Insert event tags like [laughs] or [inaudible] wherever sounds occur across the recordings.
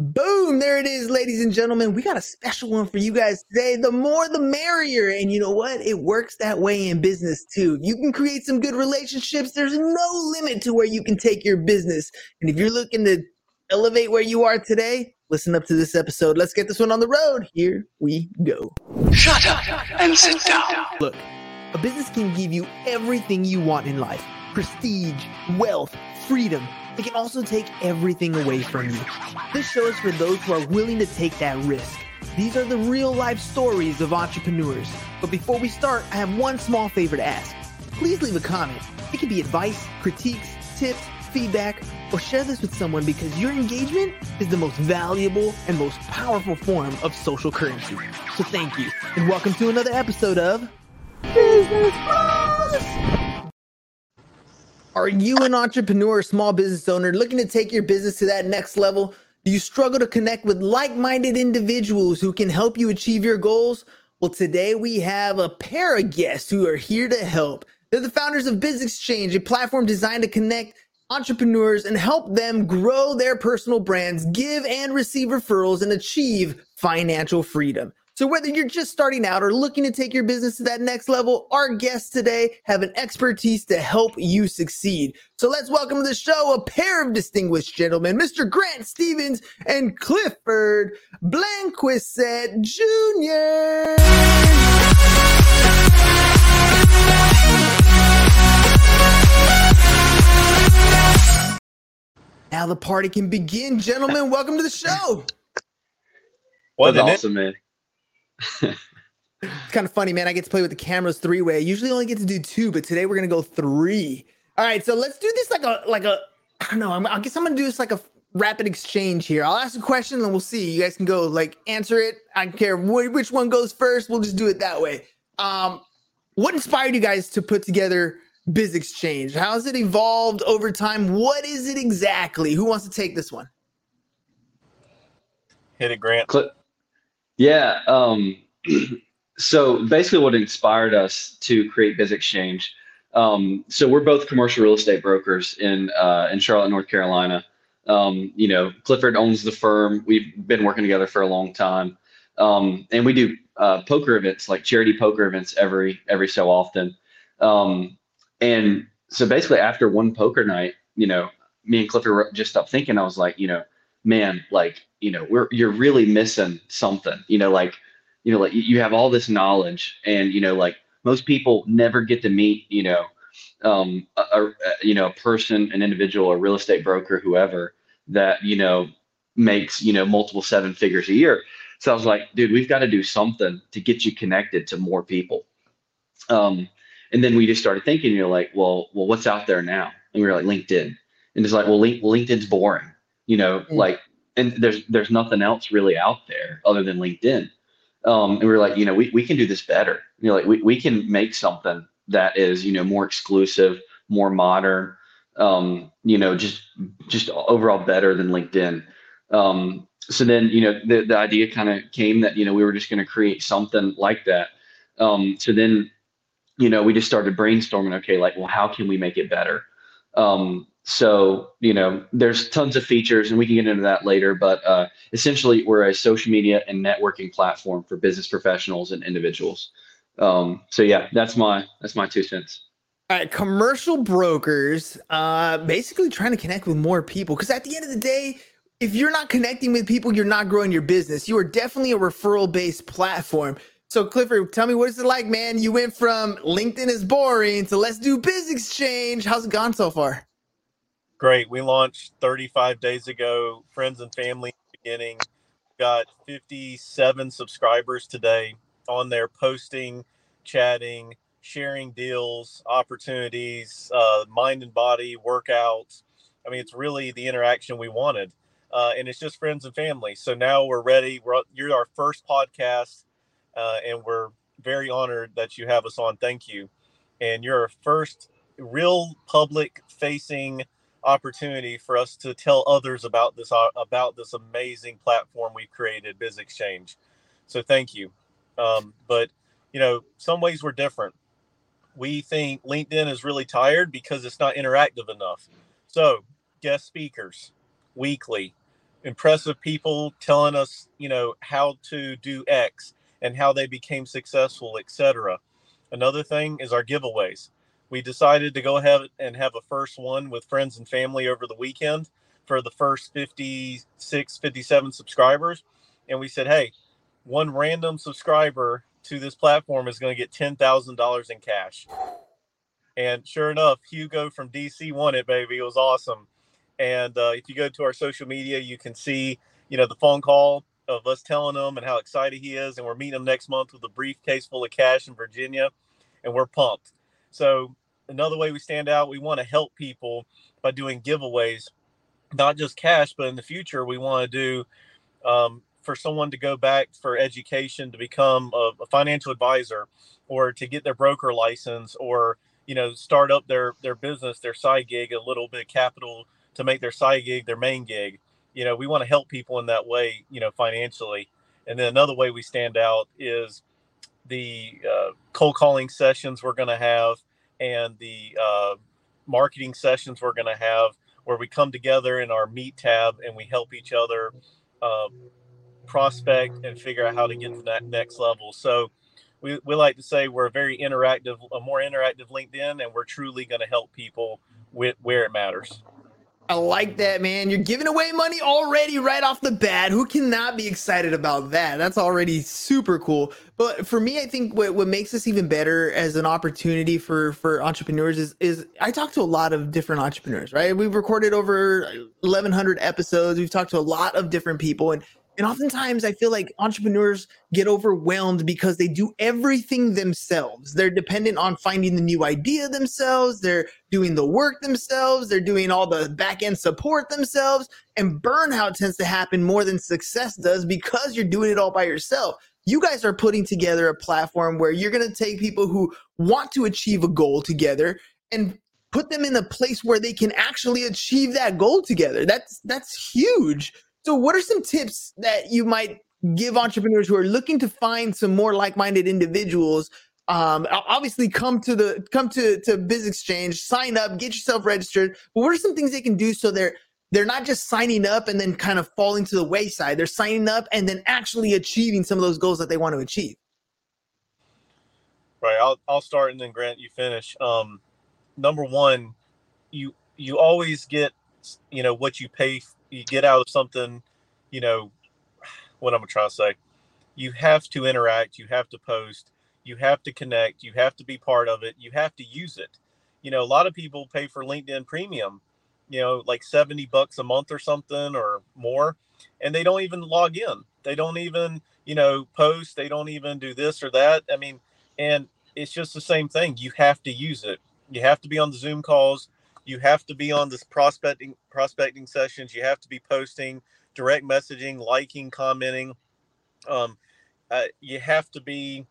Boom, there it is, ladies and gentlemen. We got a special one for you guys today. The more the merrier. And you know what? It works that way in business too. You can create some good relationships. There's no limit to where you can take your business. And if you're looking to elevate where you are today, listen up to this episode. Let's get this one on the road. Here we go. Shut up and sit down. Look, a business can give you everything you want in life prestige, wealth, freedom it can also take everything away from you. This show is for those who are willing to take that risk. These are the real life stories of entrepreneurs. But before we start, I have one small favor to ask. Please leave a comment. It can be advice, critiques, tips, feedback, or share this with someone because your engagement is the most valuable and most powerful form of social currency. So thank you, and welcome to another episode of Business Bros. Are you an entrepreneur, small business owner looking to take your business to that next level? Do you struggle to connect with like minded individuals who can help you achieve your goals? Well, today we have a pair of guests who are here to help. They're the founders of Biz Exchange, a platform designed to connect entrepreneurs and help them grow their personal brands, give and receive referrals, and achieve financial freedom. So, whether you're just starting out or looking to take your business to that next level, our guests today have an expertise to help you succeed. So, let's welcome to the show a pair of distinguished gentlemen, Mr. Grant Stevens and Clifford Blanquisette Jr. Now the party can begin, gentlemen. Welcome to the show. What awesome, man it's kind of funny, man. I get to play with the cameras three way. I usually only get to do two, but today we're gonna go three. All right, so let's do this like a like a I don't know. I'm, I guess I'm gonna do this like a rapid exchange here. I'll ask a question and we'll see. You guys can go like answer it. I don't care wh- which one goes first. We'll just do it that way. Um, what inspired you guys to put together Biz Exchange? How has it evolved over time? What is it exactly? Who wants to take this one? Hit it, Grant. Clip. Yeah. Um, [clears throat] so basically, what inspired us to create Biz Exchange. Um, so we're both commercial real estate brokers in uh, in Charlotte, North Carolina. Um, you know, Clifford owns the firm. We've been working together for a long time, um, and we do uh, poker events, like charity poker events, every every so often. Um, and so basically, after one poker night, you know, me and Clifford just stopped thinking. I was like, you know, man, like you know, we're you're really missing something. You know, like you know, like you have all this knowledge, and you know, like most people never get to meet, you know, um, a, a you know, a person, an individual, a real estate broker, whoever that you know makes you know multiple seven figures a year. So I was like, dude, we've got to do something to get you connected to more people. Um, and then we just started thinking, you know, like, well, well, what's out there now? And we were like, LinkedIn. And it's like, well, link, LinkedIn's boring, you know, mm. like and there's there's nothing else really out there other than LinkedIn. Um, and we are like, you know, we, we can do this better. You know, like we, we can make something that is, you know, more exclusive, more modern, um, you know, just just overall better than LinkedIn. Um, so then, you know, the, the idea kind of came that, you know, we were just going to create something like that. Um, so then, you know, we just started brainstorming, okay, like, well, how can we make it better? Um, so, you know, there's tons of features and we can get into that later, but uh, essentially we're a social media and networking platform for business professionals and individuals. Um, so yeah, that's my, that's my two cents. All right, commercial brokers, uh, basically trying to connect with more people. Cause at the end of the day, if you're not connecting with people, you're not growing your business. You are definitely a referral based platform. So Clifford, tell me what is it like, man? You went from LinkedIn is boring to let's do Biz Exchange. How's it gone so far? Great. We launched 35 days ago. Friends and family beginning. Got 57 subscribers today on there, posting, chatting, sharing deals, opportunities, uh, mind and body workouts. I mean, it's really the interaction we wanted, uh, and it's just friends and family. So now we're ready. We're you're our first podcast, uh, and we're very honored that you have us on. Thank you, and you're our first real public facing opportunity for us to tell others about this uh, about this amazing platform we've created, Biz Exchange. So thank you. Um, but you know, some ways we're different. We think LinkedIn is really tired because it's not interactive enough. So guest speakers weekly, impressive people telling us, you know, how to do X and how they became successful, etc. Another thing is our giveaways. We decided to go ahead and have a first one with friends and family over the weekend for the first 56, 57 subscribers. And we said, hey, one random subscriber to this platform is going to get $10,000 in cash. And sure enough, Hugo from DC won it, baby. It was awesome. And uh, if you go to our social media, you can see, you know, the phone call of us telling him and how excited he is. And we're meeting him next month with a briefcase full of cash in Virginia. And we're pumped. So, another way we stand out, we want to help people by doing giveaways, not just cash, but in the future, we want to do um, for someone to go back for education to become a, a financial advisor or to get their broker license or you know start up their their business their side gig a little bit of capital to make their side gig their main gig. You know we want to help people in that way you know financially. And then another way we stand out is the uh, cold calling sessions we're going to have and the uh, marketing sessions we're going to have where we come together in our meet tab and we help each other uh, prospect and figure out how to get to that next level so we, we like to say we're a very interactive, a more interactive LinkedIn, and we're truly going to help people with where it matters. I like that, man. You're giving away money already right off the bat. Who cannot be excited about that? That's already super cool. But for me, I think what, what makes this even better as an opportunity for for entrepreneurs is is I talk to a lot of different entrepreneurs, right? We've recorded over 1100 episodes. We've talked to a lot of different people and and oftentimes I feel like entrepreneurs get overwhelmed because they do everything themselves. They're dependent on finding the new idea themselves. They're doing the work themselves. They're doing all the back end support themselves. And burnout tends to happen more than success does because you're doing it all by yourself. You guys are putting together a platform where you're going to take people who want to achieve a goal together and put them in a place where they can actually achieve that goal together. That's that's huge. So, what are some tips that you might give entrepreneurs who are looking to find some more like-minded individuals? Um, obviously, come to the come to to Biz Exchange, sign up, get yourself registered. But what are some things they can do so they're they're not just signing up and then kind of falling to the wayside. They're signing up and then actually achieving some of those goals that they want to achieve. Right. I'll I'll start and then Grant, you finish. Um, number one, you you always get you know what you pay you get out of something, you know, what I'm trying to say. You have to interact, you have to post, you have to connect, you have to be part of it, you have to use it. You know, a lot of people pay for LinkedIn premium, you know, like 70 bucks a month or something or more, and they don't even log in. They don't even, you know, post, they don't even do this or that. I mean, and it's just the same thing. You have to use it. You have to be on the Zoom calls you have to be on this prospecting prospecting sessions. You have to be posting, direct messaging, liking, commenting. Um, uh, you have to be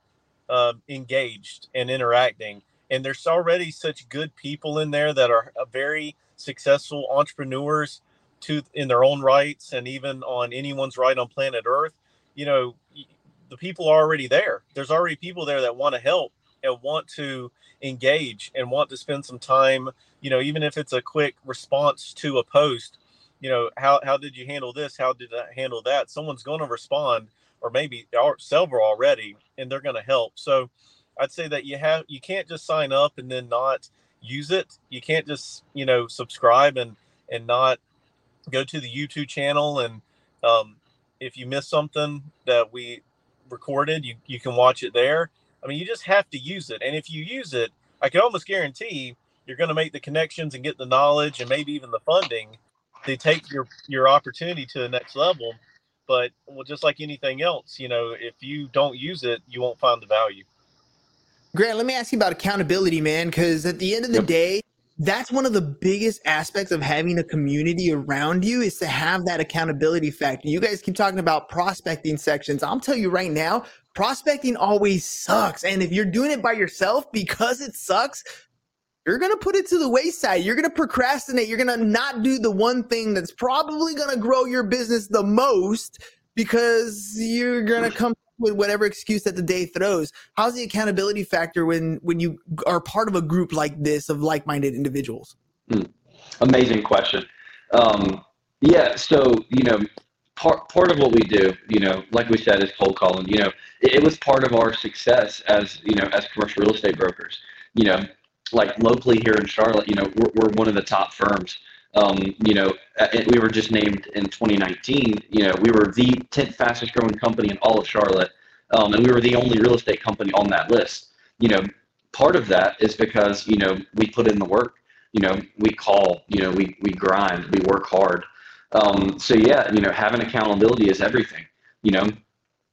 uh, engaged and interacting. And there's already such good people in there that are uh, very successful entrepreneurs to in their own rights and even on anyone's right on planet Earth. You know, the people are already there. There's already people there that want to help and want to engage and want to spend some time you know even if it's a quick response to a post you know how how did you handle this? How did i handle that? Someone's going to respond or maybe several already and they're going to help. So i'd say that you have you can't just sign up and then not use it. You can't just you know subscribe and and not go to the youtube channel and um, if you miss something that we recorded you, you can watch it there I mean, you just have to use it. And if you use it, I can almost guarantee you're going to make the connections and get the knowledge and maybe even the funding to take your your opportunity to the next level. But well, just like anything else, you know, if you don't use it, you won't find the value. Grant, let me ask you about accountability, man, because at the end of the yep. day, that's one of the biggest aspects of having a community around you is to have that accountability factor. You guys keep talking about prospecting sections. I'll tell you right now, prospecting always sucks. And if you're doing it by yourself because it sucks, you're going to put it to the wayside. You're going to procrastinate. You're going to not do the one thing that's probably going to grow your business the most because you're going to come with whatever excuse that the day throws. How's the accountability factor when when you are part of a group like this of like-minded individuals? Hmm. Amazing question. Um, Yeah, so you know, part part of what we do, you know, like we said, is cold calling. You know, it, it was part of our success as you know as commercial real estate brokers. You know, like locally here in Charlotte, you know, we're, we're one of the top firms. Um, you know, we were just named in 2019. You know, we were the 10th fastest growing company in all of Charlotte, um, and we were the only real estate company on that list. You know, part of that is because you know we put in the work. You know, we call. You know, we we grind. We work hard. Um, so yeah, you know, having accountability is everything. You know,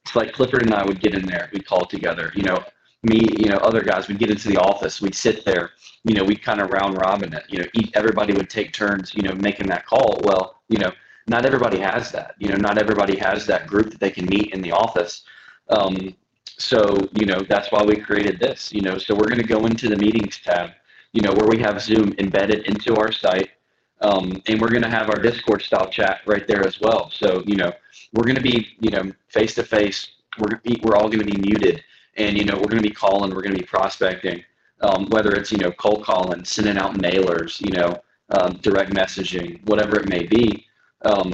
it's like Clifford and I would get in there. We'd call together. You know, me, you know, other guys we'd get into the office. We'd sit there. You know, we'd kind of round robin it. You know, everybody would take turns. You know, making that call. Well, you know, not everybody has that. You know, not everybody has that group that they can meet in the office. Um, so you know, that's why we created this. You know, so we're going to go into the meetings tab. You know, where we have Zoom embedded into our site um, and we're going to have our Discord style chat right there as well. So, you know, we're going to be, you know, face to face. We're, we're all going to be muted and, you know, we're going to be calling, we're going to be prospecting, um, whether it's, you know, cold calling, sending out mailers, you know, um, direct messaging, whatever it may be. Um,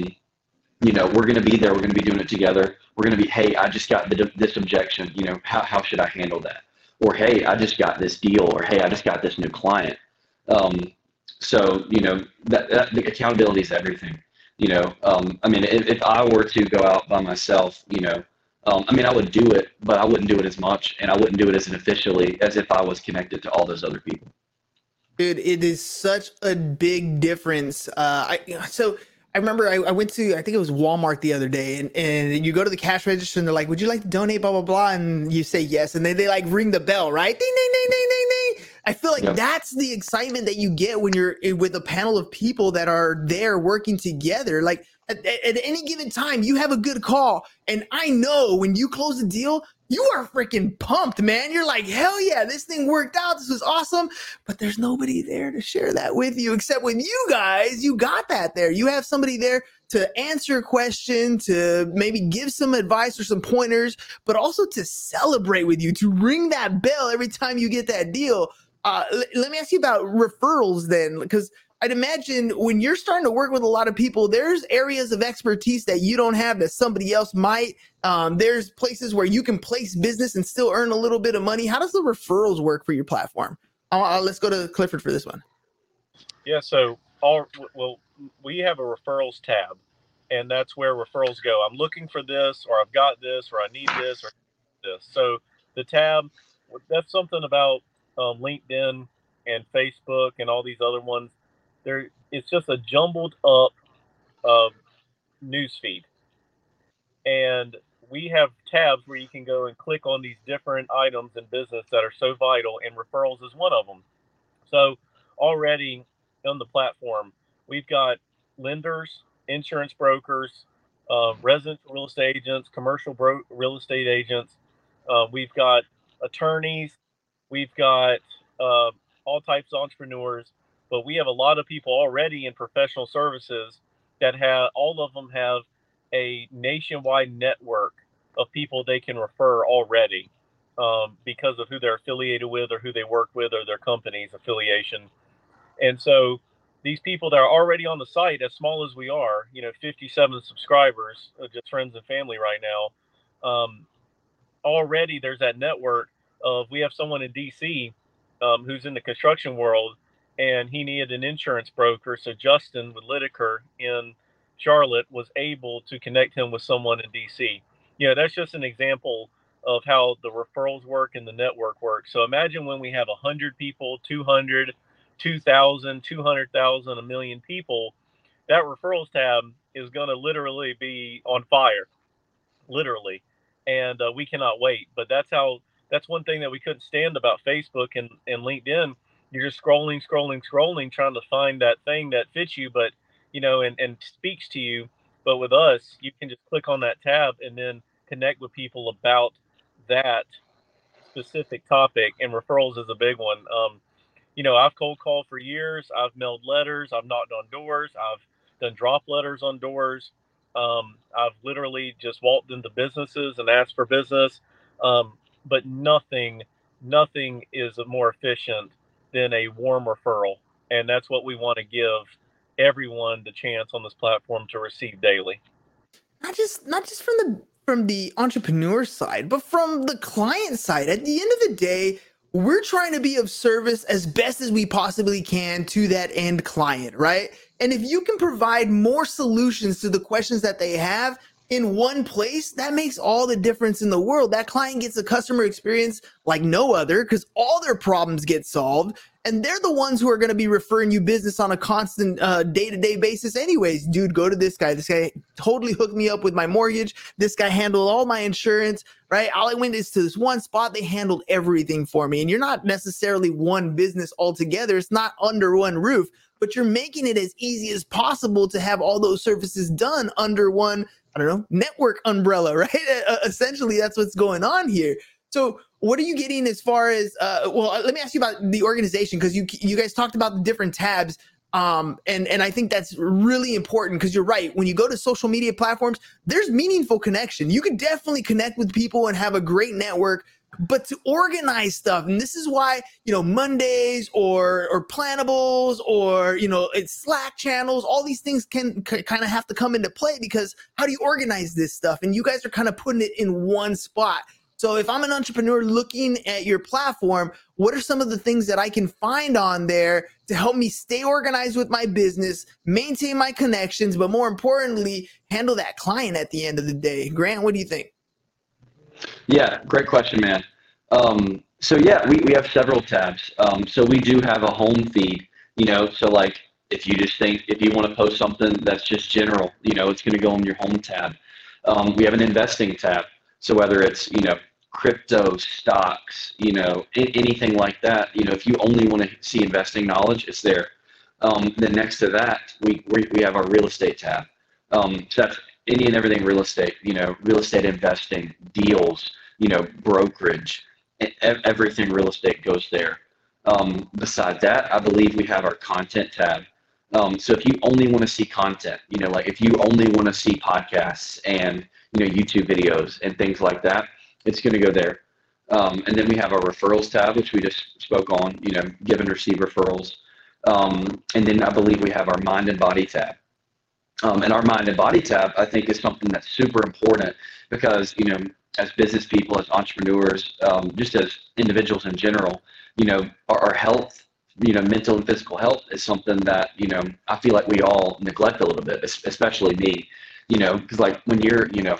you know, we're going to be there. We're going to be doing it together. We're going to be, hey, I just got this objection. You know, how, how should I handle that? Or, hey, I just got this deal. Or, hey, I just got this new client. So you know that, that the accountability is everything. You know, um, I mean, if, if I were to go out by myself, you know, um, I mean, I would do it, but I wouldn't do it as much, and I wouldn't do it as officially as if I was connected to all those other people. Dude, it is such a big difference. Uh, I so I remember I, I, went to I think it was Walmart the other day, and, and you go to the cash register and they're like, "Would you like to donate?" Blah blah blah, and you say yes, and then they like ring the bell, right? Ding ding ding ding ding. I feel like that's the excitement that you get when you're eh, with a panel of people that are there working together. Like at, at, any given time, you have a good call. And I know when you close a deal, you are freaking pumped, man. You're like, hell yeah, this thing worked out. This was awesome. But there's nobody there to share that with you except with you guys. You got that there. You have somebody there to answer a question, to maybe give some advice or some pointers, but also to celebrate with you, to ring that bell every time you get that deal. Uh, let me ask you about referrals then, because I'd imagine when you're starting to work with a lot of people, there's areas of expertise that you don't have that somebody else might. Um, there's places where you can place business and still earn a little bit of money. How does the referrals work for your platform? Uh, let's go to Clifford for this one. Yeah, so all well, we have a referrals tab, and that's where referrals go. I'm looking for this, or I've got this, or I need this, or this. So the tab, that's something about um, LinkedIn and Facebook and all these other ones, there it's just a jumbled up uh, news feed, and we have tabs where you can go and click on these different items in business that are so vital, and referrals is one of them. So already on the platform, we've got lenders, insurance brokers, uh, residential real estate agents, commercial bro- real estate agents. Uh, we've got attorneys, we've got uh, all types of entrepreneurs, but we have a lot of people already in professional services that have all of them have a nationwide network of people they can refer already um, because of who they're affiliated with or who they work with or their company's affiliation. And so these people that are already on the site, as small as we are, you know, 57 subscribers, uh, just friends and family right now, um, already there's that network of we have someone in DC um, who's in the construction world, and he needed an insurance broker. So Justin with Lidiker in Charlotte was able to connect him with someone in DC. You know, that's just an example of how the referrals work and the network works. So imagine when we have 100 people, 200, 2,000, 200,000, a million people, that referrals tab is going to literally be on fire, literally. And uh, we cannot wait. But that's how that's one thing that we couldn't stand about Facebook and, and LinkedIn. You're just scrolling, scrolling, scrolling, trying to find that thing that fits you, but you know, and, and speaks to you. But with us, you can just click on that tab and then connect with people about that specific topic. And referrals is a big one. Um, you know, I've cold called for years. I've mailed letters. I've knocked on doors. I've done drop letters on doors. Um, I've literally just walked into businesses and asked for business. Um, but nothing nothing is more efficient than a warm referral and that's what we want to give everyone the chance on this platform to receive daily. Not just not just from the from the entrepreneur side, but from the client side. At the end of the day, we're trying to be of service as best as we possibly can to that end client, right? And if you can provide more solutions to the questions that they have, in one place, that makes all the difference in the world. That client gets a customer experience like no other because all their problems get solved. And they're the ones who are going to be referring you business on a constant day to day basis, anyways. Dude, go to this guy. This guy totally hooked me up with my mortgage. This guy handled all my insurance, right? All I went is to this one spot. They handled everything for me. And you're not necessarily one business altogether, it's not under one roof, but you're making it as easy as possible to have all those services done under one I don't know, network umbrella, [laughs] right? Uh, essentially, that's what's going on here. So, what are you getting as far as? Uh, well, uh, let me ask you about the organization because you you guys talked about the different tabs, um, and and I think that's really important because you're right. When you go to social media platforms, there's meaningful connection. You can definitely connect with people and have a great network but to organize stuff and this is why you know mondays or or planables or you know it's slack channels all these things can c- kind of have to come into play because how do you organize this stuff? And you guys are kind of putting it in one spot. So if i'm an entrepreneur looking at your platform what are some of the things that i can find on there to help me stay organized with my business maintain my connections but more importantly handle that client at the end of the day? Grant what do you think yeah, great question, man. Um, so yeah, we, we have several tabs. Um, so we do have a home feed, you know, so like if you just think, if you want to post something that's just general, you know, it's going to go in your home tab. Um, we have an investing tab. So whether it's, you know, crypto, stocks, you know, anything like that, you know, if you only want to see investing knowledge, it's there. Um, then next to that, we, we, we have our real estate tab. Um, so that's any and everything real estate, you know, real estate investing, deals, you know, brokerage, everything real estate goes there. Um, beside that, I believe we have our content tab. Um, so if you only want to see content, you know, like if you only want to see podcasts and you know YouTube videos and things like that, it's going to go there. Um, and then we have our referrals tab, which we just spoke on. You know, give and receive referrals. Um, and then I believe we have our mind and body tab. Um, and our mind and body tab, I think, is something that's super important because, you know, as business people, as entrepreneurs, um, just as individuals in general, you know, our, our, health, you know, mental and physical health is something that, you know, I feel like we all neglect a little bit, especially me, you know, because like when you're, you know,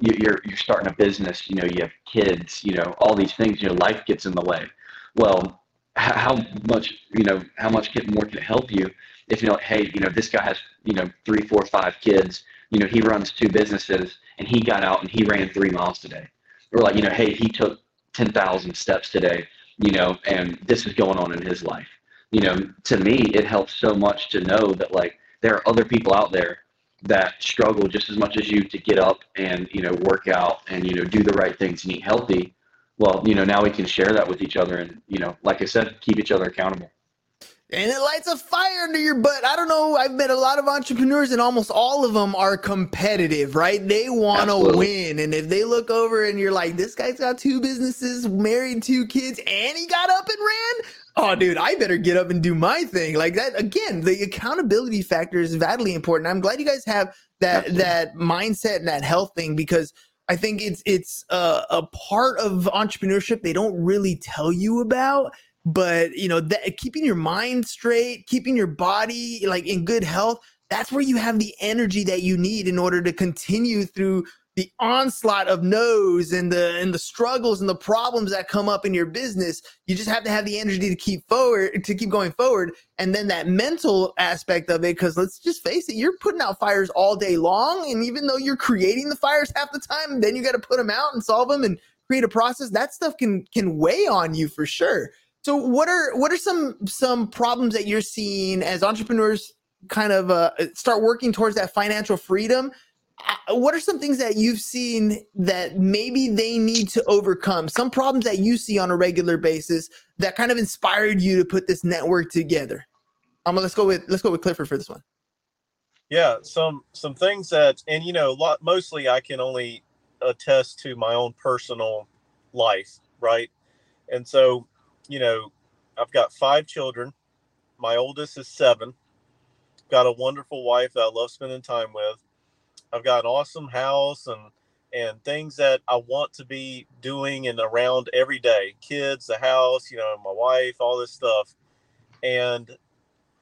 you're, you're starting a business, you know, you have kids, you know, all these things, your life gets in the way. Well, how much, you know, how much more can it help you if you know, hey, you know, this guy has, you know, three, four, five kids, you know, he runs two businesses and he got out and he ran three miles today. Or like, you know, hey, he took 10,000 steps today, you know, and this is going on in his life. You know, to me, it helps so much to know that like there are other people out there that struggle just as much as you to get up and, you know, work out and, you know, do the right things and eat healthy. Well, you know, now we can share that with each other and, you know, like I said, keep each other accountable and it lights a fire under your butt. I don't know. I've met a lot of entrepreneurs, and almost all of them are competitive, right? They want to win. And if they look over and you're like, this guy's got two businesses, married two kids, and he got up and ran. Oh, dude, I better get up and do my thing. Like that again, the accountability factor is vitally important. I'm glad you guys have that Absolutely. that mindset and that health thing because I think it's it's a, a part of entrepreneurship they don't really tell you about but you know that keeping your mind straight keeping your body like in good health that's where you have the energy that you need in order to continue through the onslaught of no's and the and the struggles and the problems that come up in your business. You just have to have the energy to keep forward to keep going forward. And then that mental aspect of it because let's just face it you're putting out fires all day long and even though you're creating the fires half the time then you got to put them out and solve them and create a process that stuff can can weigh on you for sure so what are what are some some problems that you're seeing as entrepreneurs kind of uh, start working towards that financial freedom? Uh, what are some things that you've seen that maybe they need to overcome? Some problems that you see on a regular basis that kind of inspired you to put this network together. Um, let's go with let's go with Clifford for this one. Yeah, some some things that, and you know, lot, mostly I can only attest to my own personal life, right? And so you know, I've got five children. My oldest is seven. got a wonderful wife that I love spending time with. I've got an awesome house and and things that I want to be doing and around every day. Kids, the house, you know, my wife, all this stuff. And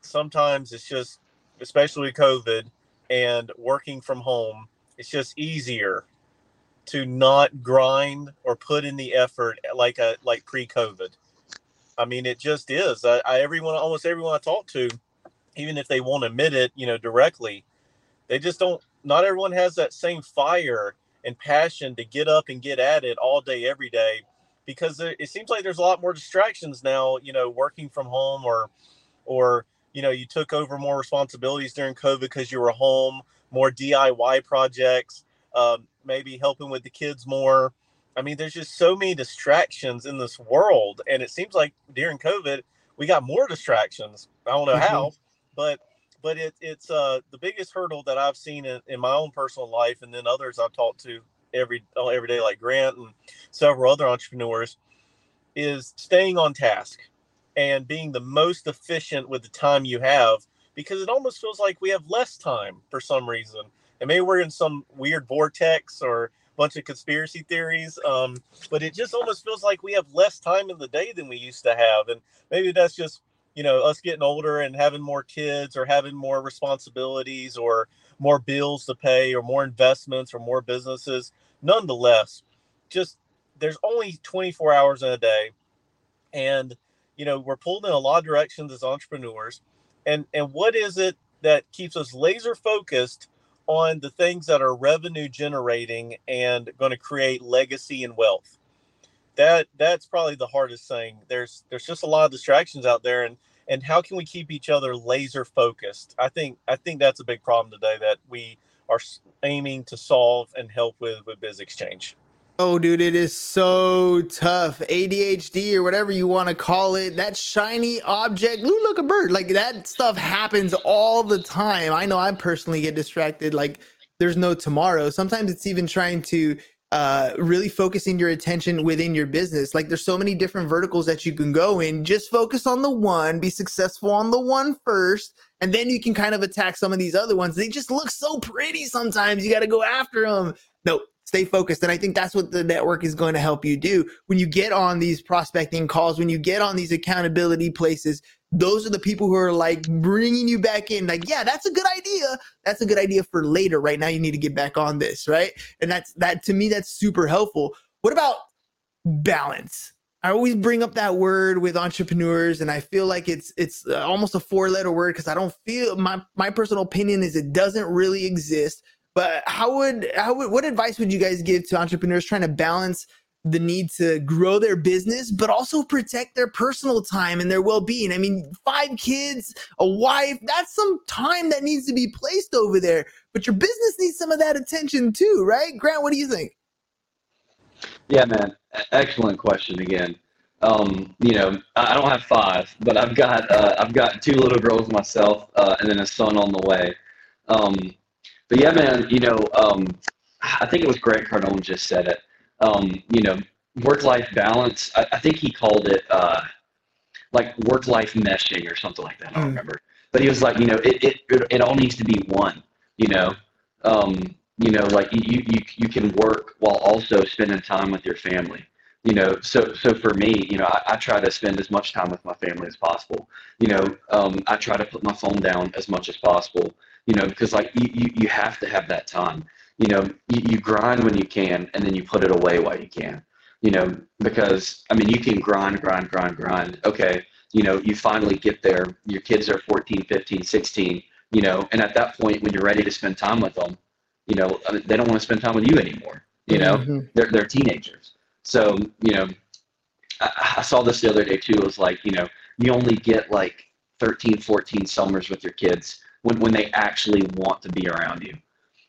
sometimes it's just especially with COVID and working from home, it's just easier to not grind or put in the effort like a like pre-COVID. I mean, it just is. I, I everyone, almost everyone I talk to, even if they won't admit it, you know, directly, they just don't. Not everyone has that same fire and passion to get up and get at it all day, every day, because it seems like there's a lot more distractions now. You know, working from home or, or you know, you took over more responsibilities during COVID because you were home, more DIY projects, um, maybe helping with the kids more. I mean, there's just so many distractions in this world. And it seems like during COVID, we got more distractions. I don't know mm-hmm. how, but but it, it's uh, the biggest hurdle that I've seen in, in my own personal life, and then others I've talked to every every day, like Grant and several other entrepreneurs, is staying on task and being the most efficient with the time you have because it almost feels like we have less time for some reason. And maybe we're in some weird vortex or bunch of conspiracy theories. Um, but it just almost feels like we have less time in the day than we used to have. And maybe that's just, you know, us getting older and having more kids or having more responsibilities or more bills to pay or more investments or more businesses. Nonetheless, just there's only 24 hours in a day. And you know we're pulled in a lot of directions as entrepreneurs and and what is it that keeps us laser focused on the things that are revenue generating and going to create legacy and wealth. That that's probably the hardest thing. There's there's just a lot of distractions out there and and how can we keep each other laser focused? I think i think that's a big problem today that we are aiming to solve and help with with biz exchange Oh, dude, it is so tough. ADHD or whatever you want to call it, that shiny object, ooh, look, a bird. Like that stuff happens all the time. I know I personally get distracted like there's no tomorrow. Sometimes it's even trying to uh, really focusing your attention within your business. Like there's so many different verticals that you can go in. Just focus on the one, be successful on the one first, and then you can kind of attack some of these other ones. They just look so pretty sometimes. You got to go after them. No, stay focused. And I think that's what the network is going to help you do. When you get on these prospecting calls, when you get on these accountability places, those are the people who are like bringing you back in. Like yeah that's a good idea. That's a good idea for later. Right now you need to get back on this right? And that's that to me that's super helpful. What about balance? I always bring up that word with entrepreneurs and i feel like it's it's uh, almost a four letter word because i don't feel my my personal opinion is it doesn't really exist but how would how would what advice would you guys give to entrepreneurs trying to balance the need to grow their business, but also protect their personal time and their well being. I mean, five kids, a wife, that's some time that needs to be placed over there. But your business needs some of that attention too, right? Grant, what do you think? Yeah, man. Excellent question again. Um, you know, I don't have five, but I've got uh, I've got two little girls myself, uh, and then a son on the way. Um, but yeah, man, you know, um, I think it was Grant Cardone just said it. Um, you know, work life balance. I, I, think he called it uh, like work life meshing or something like that. I don't mm. remember. But he was like, you know, it, it, it, it all needs to be one. You know, um, you know, like you, you you can work while also spending time with your family. You know, so so for me, you know, I, I try to spend as much time with my family as possible. You know, um, I try to put my phone down as much as possible you know, because like you, you, you have to have that time. You know, you, you grind when you can and then you put it away while you can. You know, because I mean, you can grind, grind, grind, grind. Okay, you know, you finally get there. Your kids are 14, 15, 16, you know, and at that point, when you're ready to spend time with them, you know, they don't want to spend time with you anymore. You know, mm-hmm. they're, they're teenagers. So, you know, I, I saw this the other day too. It was like, you know, you only get like 13, 14 summers with your kids when, when they actually want to be around you.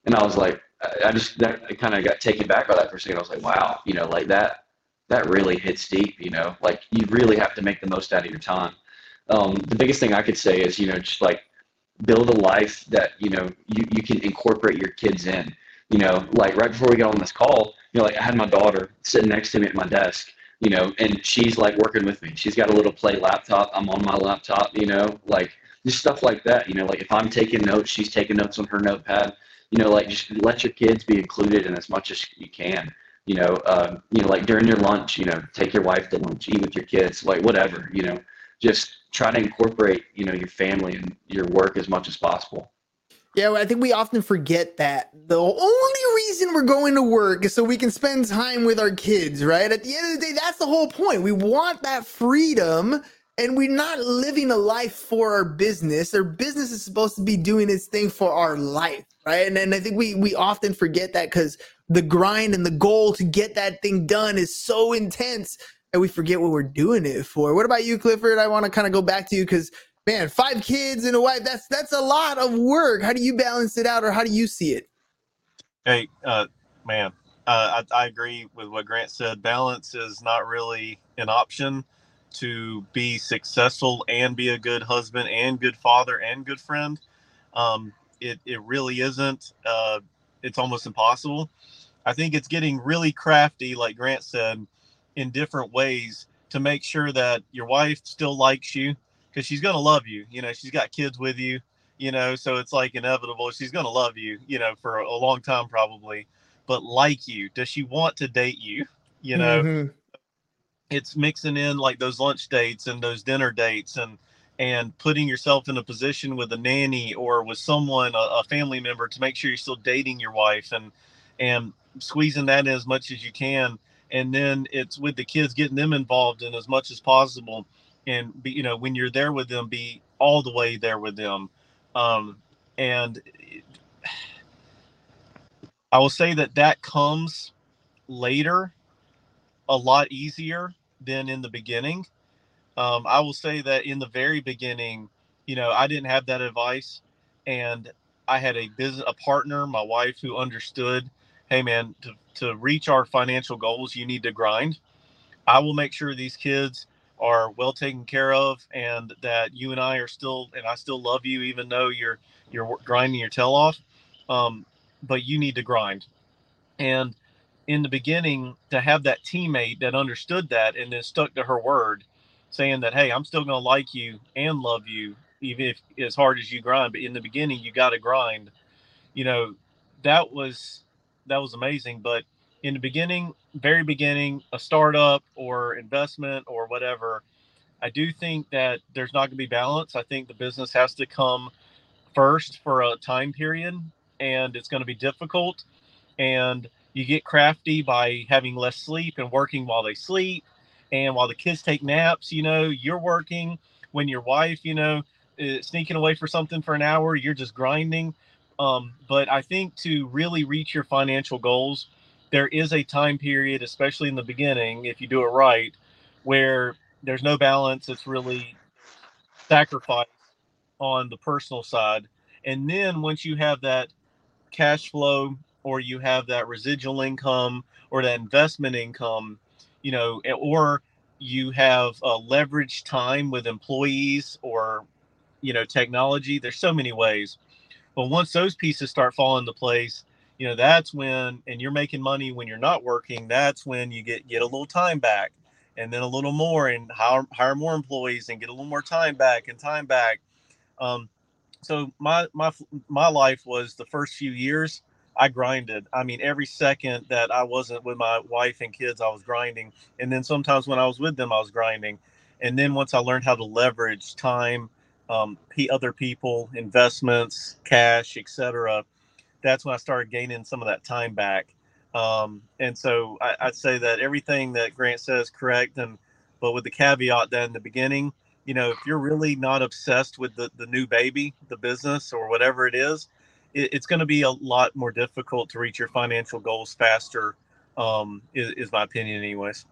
And I was like, I just that kind of got taken back by that for a second. I was like, wow, you know, like that that really hits deep. You know, like you really have to make the most out of your time. Um, the biggest thing I could say is, you know, just like build a life that you know you you can incorporate your kids in. You know, like right before we got on this call, you know, like I had my daughter sitting next to me at my desk, you know, and she's like working with me. She's got a little play laptop. I'm on my laptop, you know, like just stuff like that. You know, like if I'm taking notes, she's taking notes on her notepad. You know, like just let your kids be included in as much as you can. You know, uh, you know, like during your lunch, you know, take your wife to lunch, eat with your kids, like whatever. You know, just try to incorporate, you know, your family and your work as much as possible. Yeah, I think we often forget that the only reason we're going to work is so we can spend time with our kids, right? At the end of the day, that's the whole point. We want that freedom and we're not living a life for our business. Our business is supposed to be doing its thing for our life, right? And, and I think we we often forget that because the grind and the goal to get that thing done is so intense and we forget what we're doing it for. What about you, Clifford? I want to kind of go back to you because man, five kids and a wife, that's that's a lot of work. How do you balance it out or how do you see it? Hey, uh, man, uh, I, I agree with what Grant said. Balance is not really an option to be successful and be a good husband and good father and good friend. Um, it, it really isn't. Uh, it's almost impossible. I think it's getting really crafty, like Grant said, in different ways to make sure that your wife still likes you because she's going to love you. You know, she's got kids with you, you know, so it's like inevitable. She's going to love you, you know, for a long time probably, but like you. Does she want to date you? You know, mm-hmm it's mixing in like those lunch dates and those dinner dates and and putting yourself in a position with a nanny or with someone a, a, family member to make sure you're still dating your wife and and squeezing that in as much as you can. And then it's with the kids getting them involved in as much as possible and be you know when you're there with them be all the way there with them. Um and i will say that that comes later a lot easier than in the beginning. Um, I will say that in the very beginning, you know, I didn't have that advice, and I had a business a partner, my wife, who understood. Hey, man, to to reach our financial goals, you need to grind. I will make sure these kids are well taken care of, and that you and I are still, and I still love you, even though you're you're grinding your tail off. Um, but you need to grind, and in the beginning to have that teammate that understood that and then stuck to her word, saying that, hey, I'm still going to like you and love you, even if as hard as you grind. But in the beginning, you got to grind. You know, that was that was amazing. But in the beginning, very beginning, a startup or investment or whatever, I do think that there's not going to be balance. I think the business has to come first for a time period, and it's going to be difficult. And you get crafty by having less sleep and working while they sleep. And while the kids take naps, you know, you're working. When your wife, you know, is sneaking away for something for an hour, you're just grinding. Um, but I think to really reach your financial goals, there is a time period, especially in the beginning, if you do it right, where there's no balance. It's really sacrifice on the personal side. And then once you have that cash flow or you have that residual income or that investment income, you know, or you have a leverage time with employees or, you know, technology. There's so many ways. But once those pieces start falling into place, you know, that's when, and you're making money when you're not working, that's when you get, get a little time back and then a little more and hire, hire more employees and get a little more time back and time back. Um, so my, my, my life was the first few years, I grinded. I mean, every second that I wasn't with my wife and kids, I was grinding. And then sometimes when I was with them, I was grinding. And then once I learned how to leverage time, um, other people, investments, cash, etc., that's when I started gaining some of that time back. Um, and so I, would say that everything that Grant says correct, and but with the caveat that in the beginning, you know, if you're really not obsessed with the the new baby, the business or whatever it is, it, it's going to be a lot more difficult to reach your financial goals faster. Um, is, is my opinion, anyways.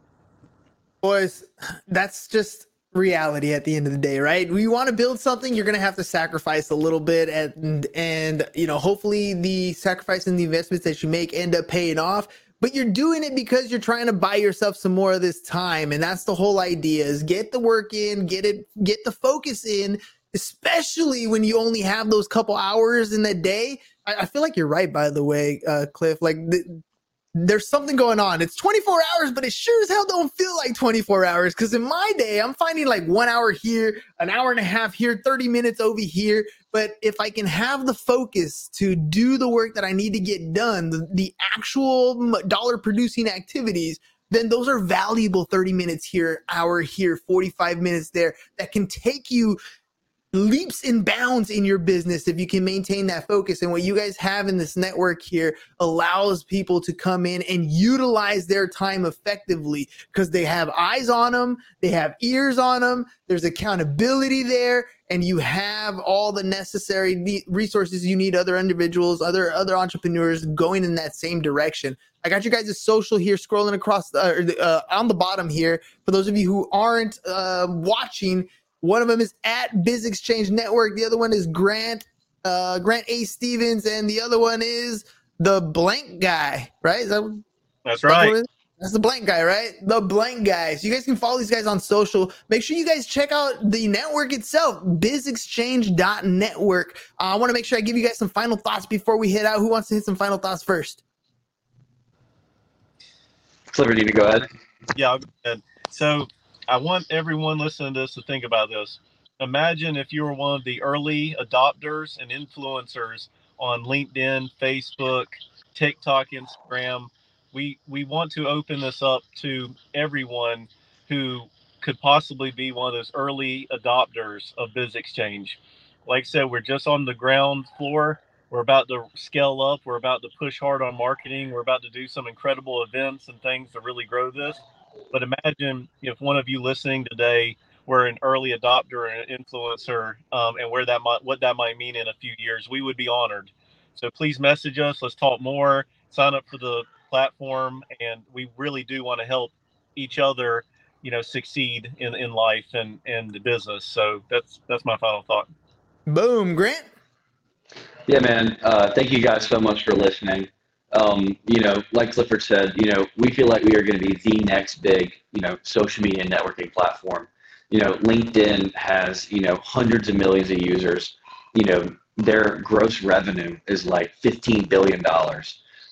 Boys, that's just reality at the end of the day, right? We want to build something, you're going to have to sacrifice a little bit and and you know, hopefully the sacrifice and the investments that you make end up paying off, but you're doing it because you're trying to buy yourself some more of this time and that's the whole idea is get the work in, get it get the focus in especially when you only have those couple hours in the day. I, I feel like you're right, by the way, uh, Cliff. Like the, there's something going on. It's 24 hours, but it sure as hell don't feel like 24 hours. Cause in my day, I'm finding like one hour here, an hour and a half here, 30 minutes over here. But if I can have the focus to do the work that I need to get done, the, the actual dollar producing activities, then those are valuable 30 minutes here, hour here, 45 minutes there that can take you leaps and bounds in your business if you can maintain that focus. And what you guys have in this network here allows people to come in and utilize their time effectively because they have eyes on them, they have ears on them, there's accountability there, and you have all the necessary resources you need other individuals, other other entrepreneurs going in that same direction. I got you guys' social here scrolling across uh, uh, on the bottom here. For those of you who aren't uh, watching, one of them is at BizExchange Network. The other one is Grant uh, Grant A. Stevens, and the other one is the blank guy. Right? That, That's right. That's the blank guy, right? The blank guy. So you guys can follow these guys on social. Make sure you guys check out the network itself, bizexchange.network. Uh, I want to make sure I give you guys some final thoughts before we hit out. Who wants to hit some final thoughts first? Clifford, you to go ahead. Yeah, I'll go ahead. So I want everyone listening to this to think about this. Imagine if you were one of the early adopters and influencers on LinkedIn, Facebook, TikTok, Instagram. We we want to open this up to everyone who could possibly be one of those early adopters of BizExchange. Like I said, we're just on the ground floor. We're about to scale up. We're about to push hard on marketing. We're about to do some incredible events and things to really grow this. But imagine if one of you listening today were an early adopter or an influencer, um, and where that might, what that might mean in a few years. We would be honored. So please message us. Let's talk more. Sign up for the platform, and we really do want to help each other, you know, succeed in in life and and the business. So that's that's my final thought. Boom, Grant. Yeah, man. Uh, thank you guys so much for listening um, you know, like Clifford said, you know, we feel like we are going to be the next big, you know, social media networking platform. You know, LinkedIn has, you know, hundreds of millions of users. You know, their gross revenue is like $15 billion.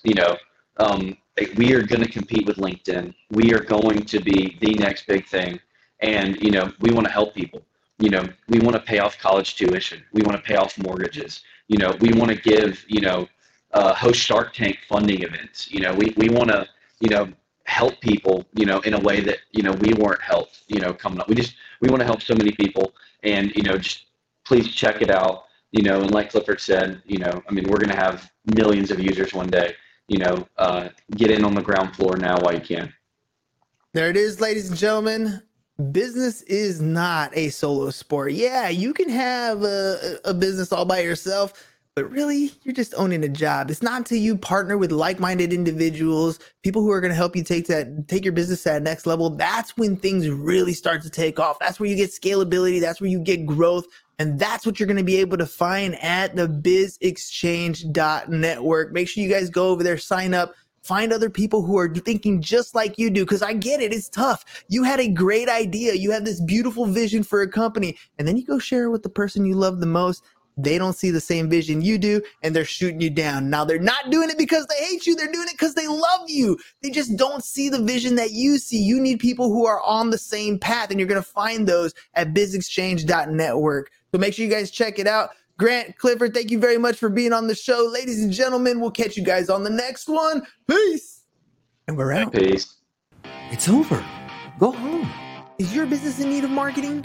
You know, um, we are going to compete with LinkedIn. We are going to be the next big thing. And, you know, we want to help people. You know, we want to pay off college tuition. We want to pay off mortgages. You know, we want to give, you know, uh, host Shark Tank funding events. You know, we, we want to, you know, help people, you know, in a way that, you know, we weren't helped, you know, coming up. We just, we want to help so many people and, you know, just please check it out, you know, and like Clifford said, you know, I mean, we're going to have millions of users one day, you know, uh, get in on the ground floor now while you can. There it is, ladies and gentlemen. Business is not a solo sport. Yeah, you can have a, a business all by yourself but really you're just owning a job. It's not until you partner with like-minded individuals people who are going to help you take that take your business to that next level that's when things really start to take off. That's where you get scalability. That's where you get growth. And that's what you're going to be able to find at the bizexchange.network make sure you guys go over there sign up find other people who are thinking just like you do because i get it it's tough. You had a great idea. You have this beautiful vision for a company and then you go share it with the person you love the most they don't see the same vision you do and they're shooting you down. Now they're not doing it because they hate you. They're doing it because they love you. They just don't see the vision that you see. You need people who are on the same path and you're going to find those at bizexchange.network. So make sure you guys check it out. Grant Clifford, thank you very much for being on the show. Ladies and gentlemen, we'll catch you guys on the next one. Peace. And we're out. Peace. It's over. Go home. Is your business in need of marketing?